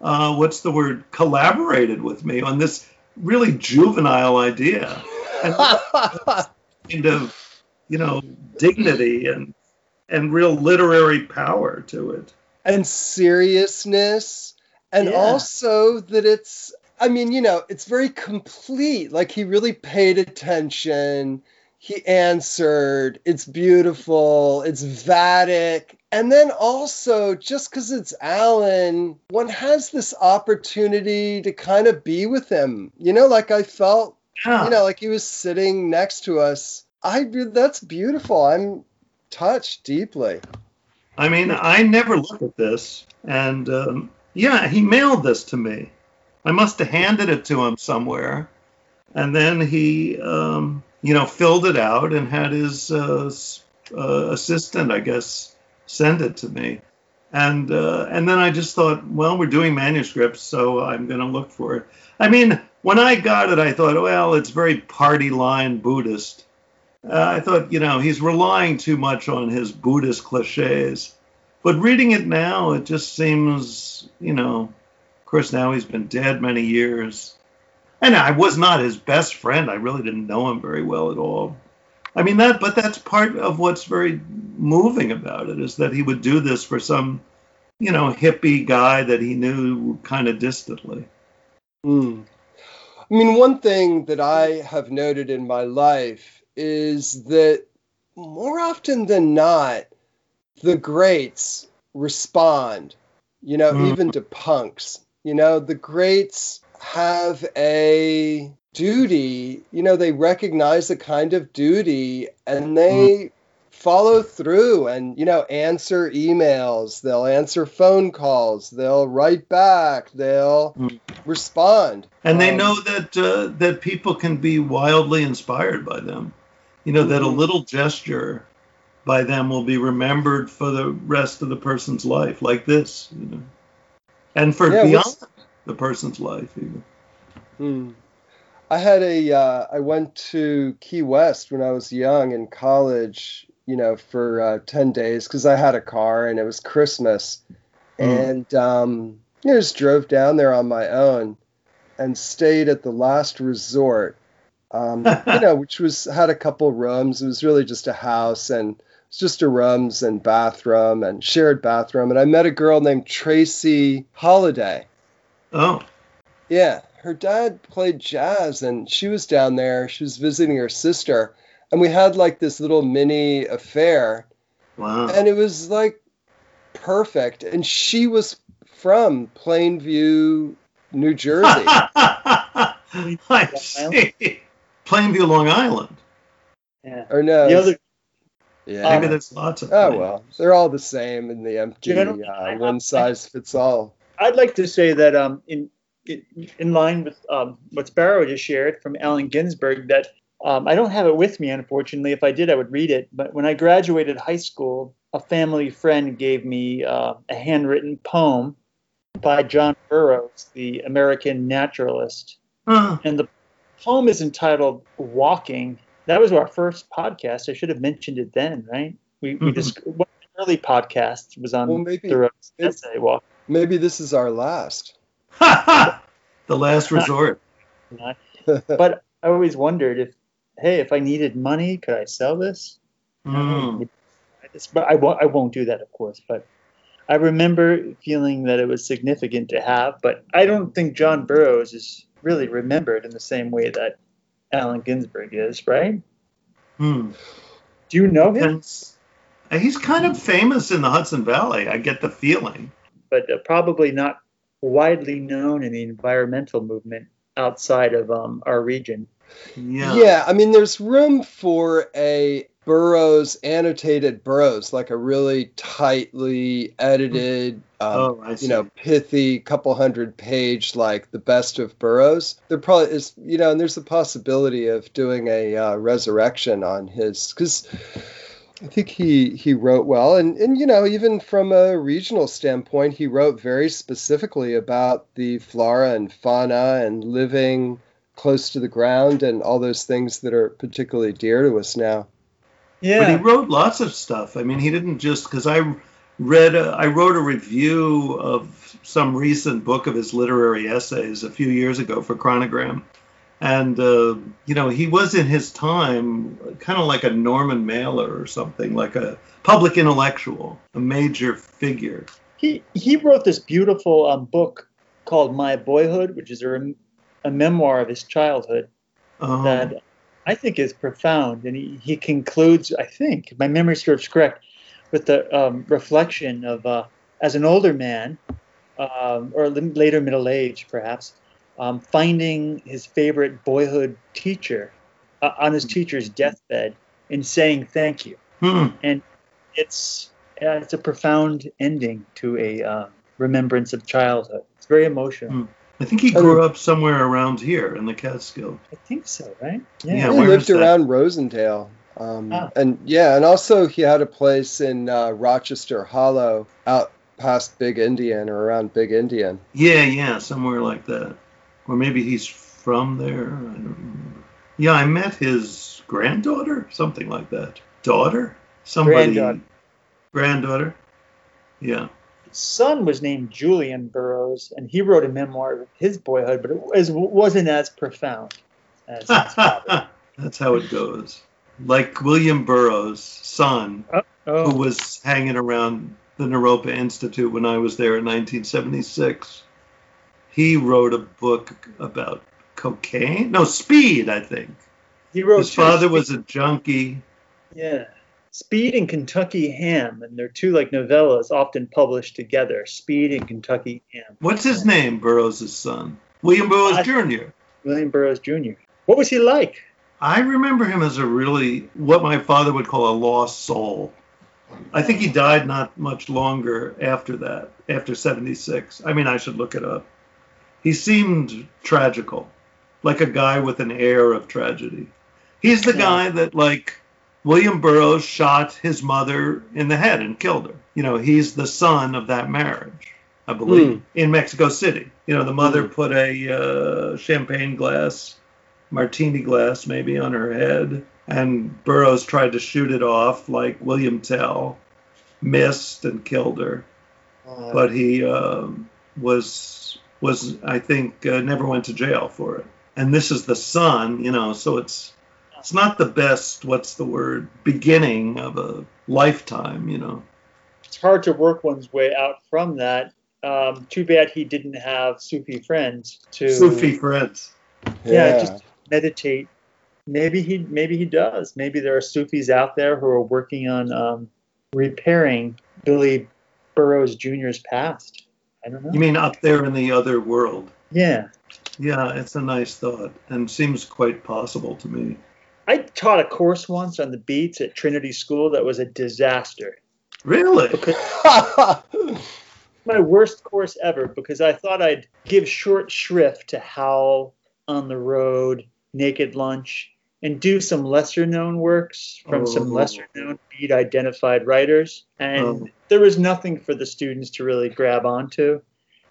uh, what's the word collaborated with me on this really juvenile idea. And kind of you know dignity and and real literary power to it. And seriousness and Yeah. also that it's i mean you know it's very complete. Like he really paid attention he answered it's beautiful it's vatic and then also just because it's alan one has this opportunity to kind of be with him. You know like i felt yeah you know like he was sitting next to us. I that's beautiful. I'm touched deeply. I mean i never look at this and um, yeah he mailed this to me. I must have handed it to him somewhere. And then he um, you know filled it out and had his uh, uh, assistant i guess send it to me and uh, and then I just thought, well, we're doing manuscripts, so I'm going to look for it. I mean, when I got it, I thought, well, it's very party line Buddhist. Uh, I thought, you know, he's relying too much on his Buddhist cliches. But reading it now, it just seems, you know, of course, now he's been dead many years. And I was not his best friend. I really didn't know him very well at all. I mean that, but that's part of what's very moving about it is that he would do this for some, you know, hippie guy that he knew kind of distantly. Mm. I mean, one thing that I have noted in my life is that more often than not, the greats respond, you know, mm. even to punks. You know, the greats have a duty, you know, they recognize a kind of duty and they mm. follow through and, you know, answer emails, they'll answer phone calls, they'll write back, they'll mm. respond. And they um, know that uh, that people can be wildly inspired by them. You know, that a mm-hmm. little gesture by them will be remembered for the rest of the person's life, like this, you know. And for yeah, beyond the person's life even. Hmm. I had a uh, I went to Key West when I was young in college, you know, for uh, ten days because I had a car and it was Christmas, mm. and um, you know, just drove down there on my own and stayed at the last resort, um, you know, which was had a couple rooms. It was really just a house and it's just a rooms and bathroom and shared bathroom. And I met a girl named Tracy Holiday. Oh. Yeah, her dad played jazz and she was down there. She was visiting her sister. And we had like this little mini affair. Wow. And it was like perfect. And she was from Plainview, New Jersey. I see. Plainview, Long Island. Yeah. Or no. The other, yeah. Maybe there's lots of. Oh well, they're all the same in the empty uh, one size fits all. I'd like to say that um, in in line with um, what Sparrow just shared from Allen Ginsberg, that um, I don't have it with me, unfortunately. If I did, I would read it. But when I graduated high school, a family friend gave me uh, a handwritten poem by John Burroughs, the American naturalist. Uh-huh. And the poem is entitled Walking. That was our first podcast. I should have mentioned it then, right? We, mm-hmm. we just one early podcast was on well, maybe, Thoreau's essay Walk. Maybe this is our last. the last resort. but I always wondered if, hey, if I needed money, could I sell this? Mm. But I won't, I won't do that, of course. But I remember feeling that it was significant to have. But I don't think John Burroughs is really remembered in the same way that Allen Ginsberg is, right? Hmm. Do you know him? He's kind of famous in the Hudson Valley. I get the feeling. But uh, probably not widely known in the environmental movement outside of um, our region. Yeah. Yeah, I mean, there's room for a Burroughs annotated Burroughs, like a really tightly edited, um, oh, you know, pithy, couple hundred page, like the best of Burroughs. There probably is, you know, and there's a possibility of doing a uh, resurrection on his because I think he he wrote well, and and you know even from a regional standpoint, he wrote very specifically about the flora and fauna and living close to the ground and all those things that are particularly dear to us now. Yeah, but he wrote lots of stuff. I mean, he didn't just because I read a, I wrote a review of some recent book of his literary essays a few years ago for Chronogram, and uh, you know he was in his time kind of like a Norman Mailer or something, like a public intellectual, a major figure. He he wrote this beautiful um, book called My Boyhood, which is a, a memoir of his childhood oh. that I think is profound, and he, he concludes, I think, my memory serves correct, with the um, reflection of uh, as an older man, um, or later middle age, perhaps um, finding his favorite boyhood teacher uh, on his teacher's deathbed and saying thank you. Hmm. And it's uh, it's a profound ending to a uh, remembrance of childhood. It's very emotional. Hmm. I think he grew up somewhere around here in the Catskill. I think so, right? Yeah, yeah he lived around Rosendale. Um, ah. And yeah, and also he had a place in uh, Rochester Hollow out past Big Indian or around Big Indian. Yeah, yeah, somewhere like that. Or maybe he's from there. I don't remember. Yeah, I met his granddaughter, something like that. Daughter? Somebody. Granddaughter. Granddaughter? Yeah. His son was named Julian Burroughs, and he wrote a memoir of his boyhood, but it was, wasn't as profound as his father. That's how it goes. Like William Burroughs' son, oh, oh. who Oh, was hanging around the Naropa Institute when I was there in 1976. He wrote a book about cocaine. No, speed, I think. he wrote His father Speed- was a junkie. yeah, Speed and Kentucky Ham, and they're two like novellas often published together. Speed and Kentucky Ham. What's his name, Burroughs' son? William Burroughs Jr. William Burroughs Jr. What was he like? I remember him as a really, what my father would call a lost soul. I think he died not much longer after that, after 76. I mean, I should look it up. He seemed tragical, like a guy with an air of tragedy. He's the Yeah. guy that, like, William Burroughs shot his mother in the head and killed her. You know, he's the son of that marriage, I believe, in Mexico City. You know, the mother Hmm. put a uh, champagne glass, martini glass maybe, on her head, and Burroughs tried to shoot it off like William Tell, missed and killed her Uh, but he um, was was I think uh, never went to jail for it. And this is the son, you know, so it's it's not the best. What's the word? Beginning of a lifetime, you know. it's hard to work one's way out from that. Um, too bad he didn't have Sufi friends to Sufi friends. Yeah, just meditate. Maybe he maybe he does. Maybe there are Sufis out there who are working on um, repairing Billy Burroughs Jr.'s past. I don't know. You mean up there in the other world? yeah. Yeah, it's a nice thought and seems quite possible to me. I taught a course once on the beats at Trinity School that was a disaster. Really? My worst course ever because I thought I'd give short shrift to Howl, On the Road, Naked Lunch, and do some lesser known works from some Oh. lesser known beat identified writers. And Oh. there was nothing for the students to really grab onto.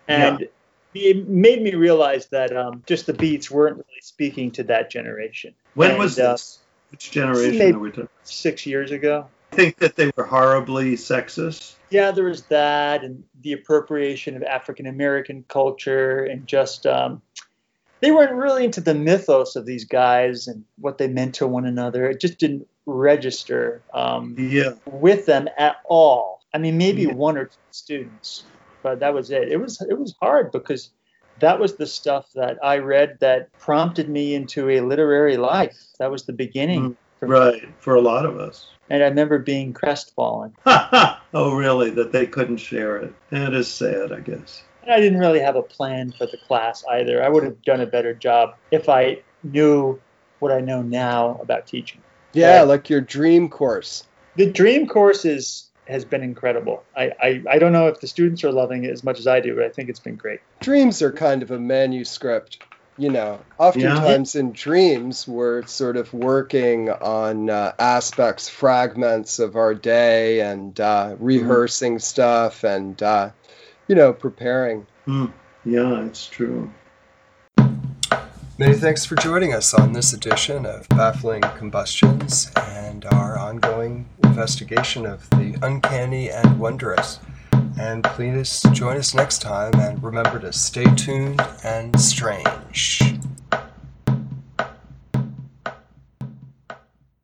And it made me realize that um, just the beats weren't really speaking to that generation. When And, was uh, this? Which generation are we talking? Six years ago. I think that they were horribly sexist. yeah, there was that and the appropriation of African American culture and just um, they weren't really into the mythos of these guys and what they meant to one another. It just didn't register um, Yeah. with them at all. I mean, maybe Yeah. one or two students, but that was it. It was it was hard because that was the stuff that I read that prompted me into a literary life. That was the beginning. for. Right. For a lot of us. And I remember being crestfallen. oh, really? That they couldn't share it. It is sad, I guess. And I didn't really have a plan for the class either. I would have done a better job if I knew what I know now about teaching. yeah, like your dream course. The dream course is has been incredible. I, I, I don't know if the students are loving it as much as I do, but I think it's been great. Dreams are kind of a manuscript. You know, oftentimes in dreams, we're sort of working on uh, aspects, fragments of our day and uh, rehearsing stuff and, uh, you know, preparing. Hmm. Yeah, it's true. Many thanks for joining us on this edition of Baffling Combustions and our ongoing investigation of the uncanny and wondrous. And please join us next time and remember to stay tuned and strange.